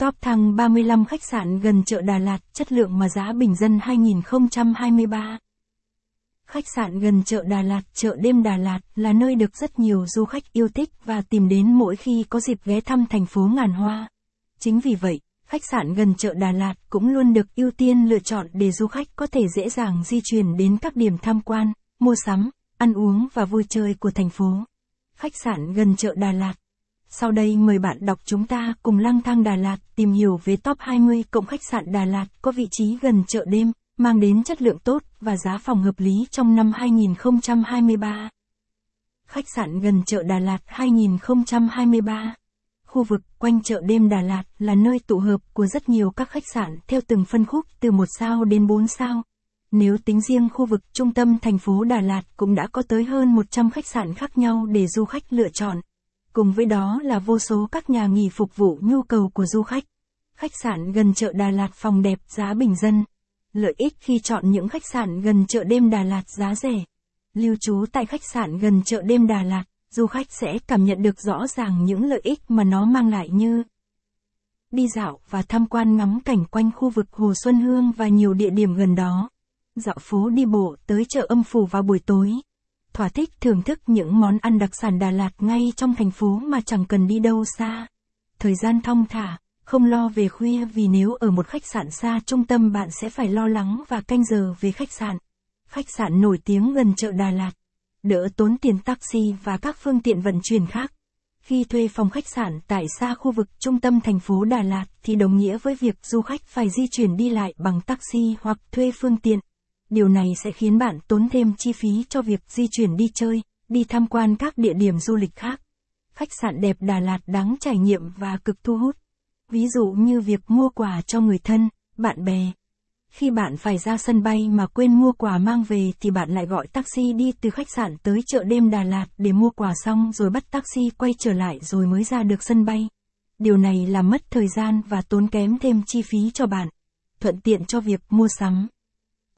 Top thăng 35 khách sạn gần chợ Đà Lạt, chất lượng mà giá bình dân 2023. Khách sạn gần chợ Đà Lạt, chợ đêm Đà Lạt là nơi được rất nhiều du khách yêu thích và tìm đến mỗi khi có dịp ghé thăm thành phố ngàn hoa. Chính vì vậy, khách sạn gần chợ Đà Lạt cũng luôn được ưu tiên lựa chọn để du khách có thể dễ dàng di chuyển đến các điểm tham quan, mua sắm, ăn uống và vui chơi của thành phố. Khách sạn gần chợ Đà Lạt sau đây mời bạn đọc chúng ta cùng lang thang Đà Lạt tìm hiểu về top 20 cộng khách sạn Đà Lạt có vị trí gần chợ đêm, mang đến chất lượng tốt và giá phòng hợp lý trong năm 2023. Khách sạn gần chợ Đà Lạt 2023 Khu vực quanh chợ đêm Đà Lạt là nơi tụ hợp của rất nhiều các khách sạn theo từng phân khúc từ 1 sao đến 4 sao. Nếu tính riêng khu vực trung tâm thành phố Đà Lạt cũng đã có tới hơn 100 khách sạn khác nhau để du khách lựa chọn. Cùng với đó là vô số các nhà nghỉ phục vụ nhu cầu của du khách. Khách sạn gần chợ Đà Lạt phòng đẹp giá bình dân. Lợi ích khi chọn những khách sạn gần chợ đêm Đà Lạt giá rẻ. Lưu trú tại khách sạn gần chợ đêm Đà Lạt, du khách sẽ cảm nhận được rõ ràng những lợi ích mà nó mang lại như đi dạo và tham quan ngắm cảnh quanh khu vực Hồ Xuân Hương và nhiều địa điểm gần đó. Dạo phố đi bộ tới chợ âm phủ vào buổi tối thỏa thích thưởng thức những món ăn đặc sản Đà Lạt ngay trong thành phố mà chẳng cần đi đâu xa. Thời gian thong thả, không lo về khuya vì nếu ở một khách sạn xa trung tâm bạn sẽ phải lo lắng và canh giờ về khách sạn. Khách sạn nổi tiếng gần chợ Đà Lạt. Đỡ tốn tiền taxi và các phương tiện vận chuyển khác. Khi thuê phòng khách sạn tại xa khu vực trung tâm thành phố Đà Lạt thì đồng nghĩa với việc du khách phải di chuyển đi lại bằng taxi hoặc thuê phương tiện điều này sẽ khiến bạn tốn thêm chi phí cho việc di chuyển đi chơi, đi tham quan các địa điểm du lịch khác. Khách sạn đẹp Đà Lạt đáng trải nghiệm và cực thu hút. Ví dụ như việc mua quà cho người thân, bạn bè. Khi bạn phải ra sân bay mà quên mua quà mang về thì bạn lại gọi taxi đi từ khách sạn tới chợ đêm Đà Lạt để mua quà xong rồi bắt taxi quay trở lại rồi mới ra được sân bay. Điều này làm mất thời gian và tốn kém thêm chi phí cho bạn. Thuận tiện cho việc mua sắm.